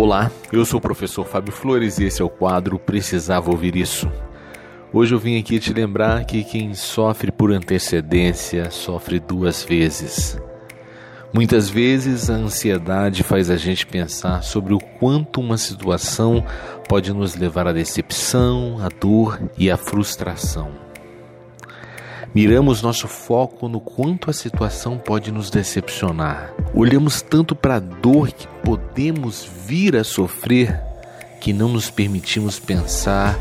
Olá, eu sou o professor Fábio Flores e esse é o quadro Precisava Ouvir Isso. Hoje eu vim aqui te lembrar que quem sofre por antecedência sofre duas vezes. Muitas vezes a ansiedade faz a gente pensar sobre o quanto uma situação pode nos levar à decepção, à dor e à frustração. Miramos nosso foco no quanto a situação pode nos decepcionar. Olhamos tanto para a dor que podemos vir a sofrer que não nos permitimos pensar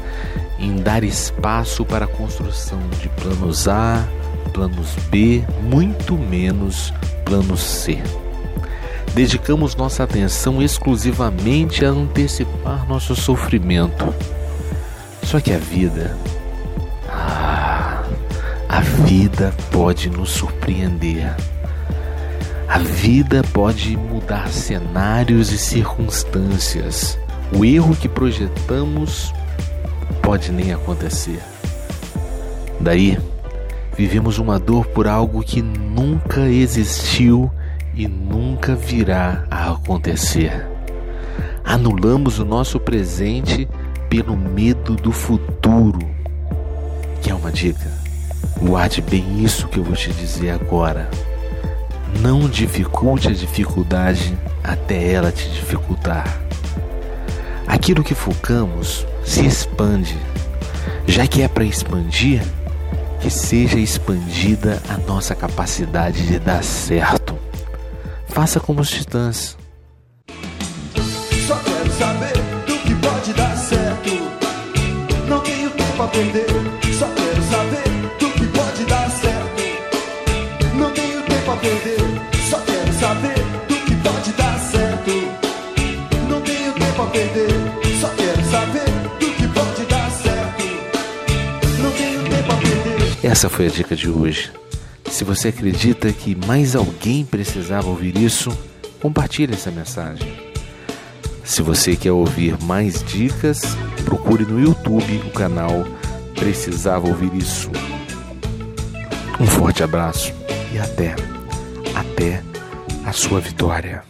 em dar espaço para a construção de planos A, planos B, muito menos plano C. Dedicamos nossa atenção exclusivamente a antecipar nosso sofrimento. Só que a vida a vida pode nos surpreender. A vida pode mudar cenários e circunstâncias. O erro que projetamos pode nem acontecer. Daí, vivemos uma dor por algo que nunca existiu e nunca virá a acontecer. Anulamos o nosso presente pelo medo do futuro. Que é uma dica? Guarde bem isso que eu vou te dizer agora. Não dificulte a dificuldade até ela te dificultar. Aquilo que focamos se expande. Já que é para expandir, que seja expandida a nossa capacidade de dar certo. Faça como os titãs. Só quero saber do que pode dar certo. Não tenho tempo a perder. Só quero saber do que pode dar certo. Não tenho tempo a perder. Essa foi a dica de hoje. Se você acredita que mais alguém precisava ouvir isso, compartilhe essa mensagem. Se você quer ouvir mais dicas, procure no YouTube o canal Precisava Ouvir Isso. Um forte abraço e até! até a sua vitória.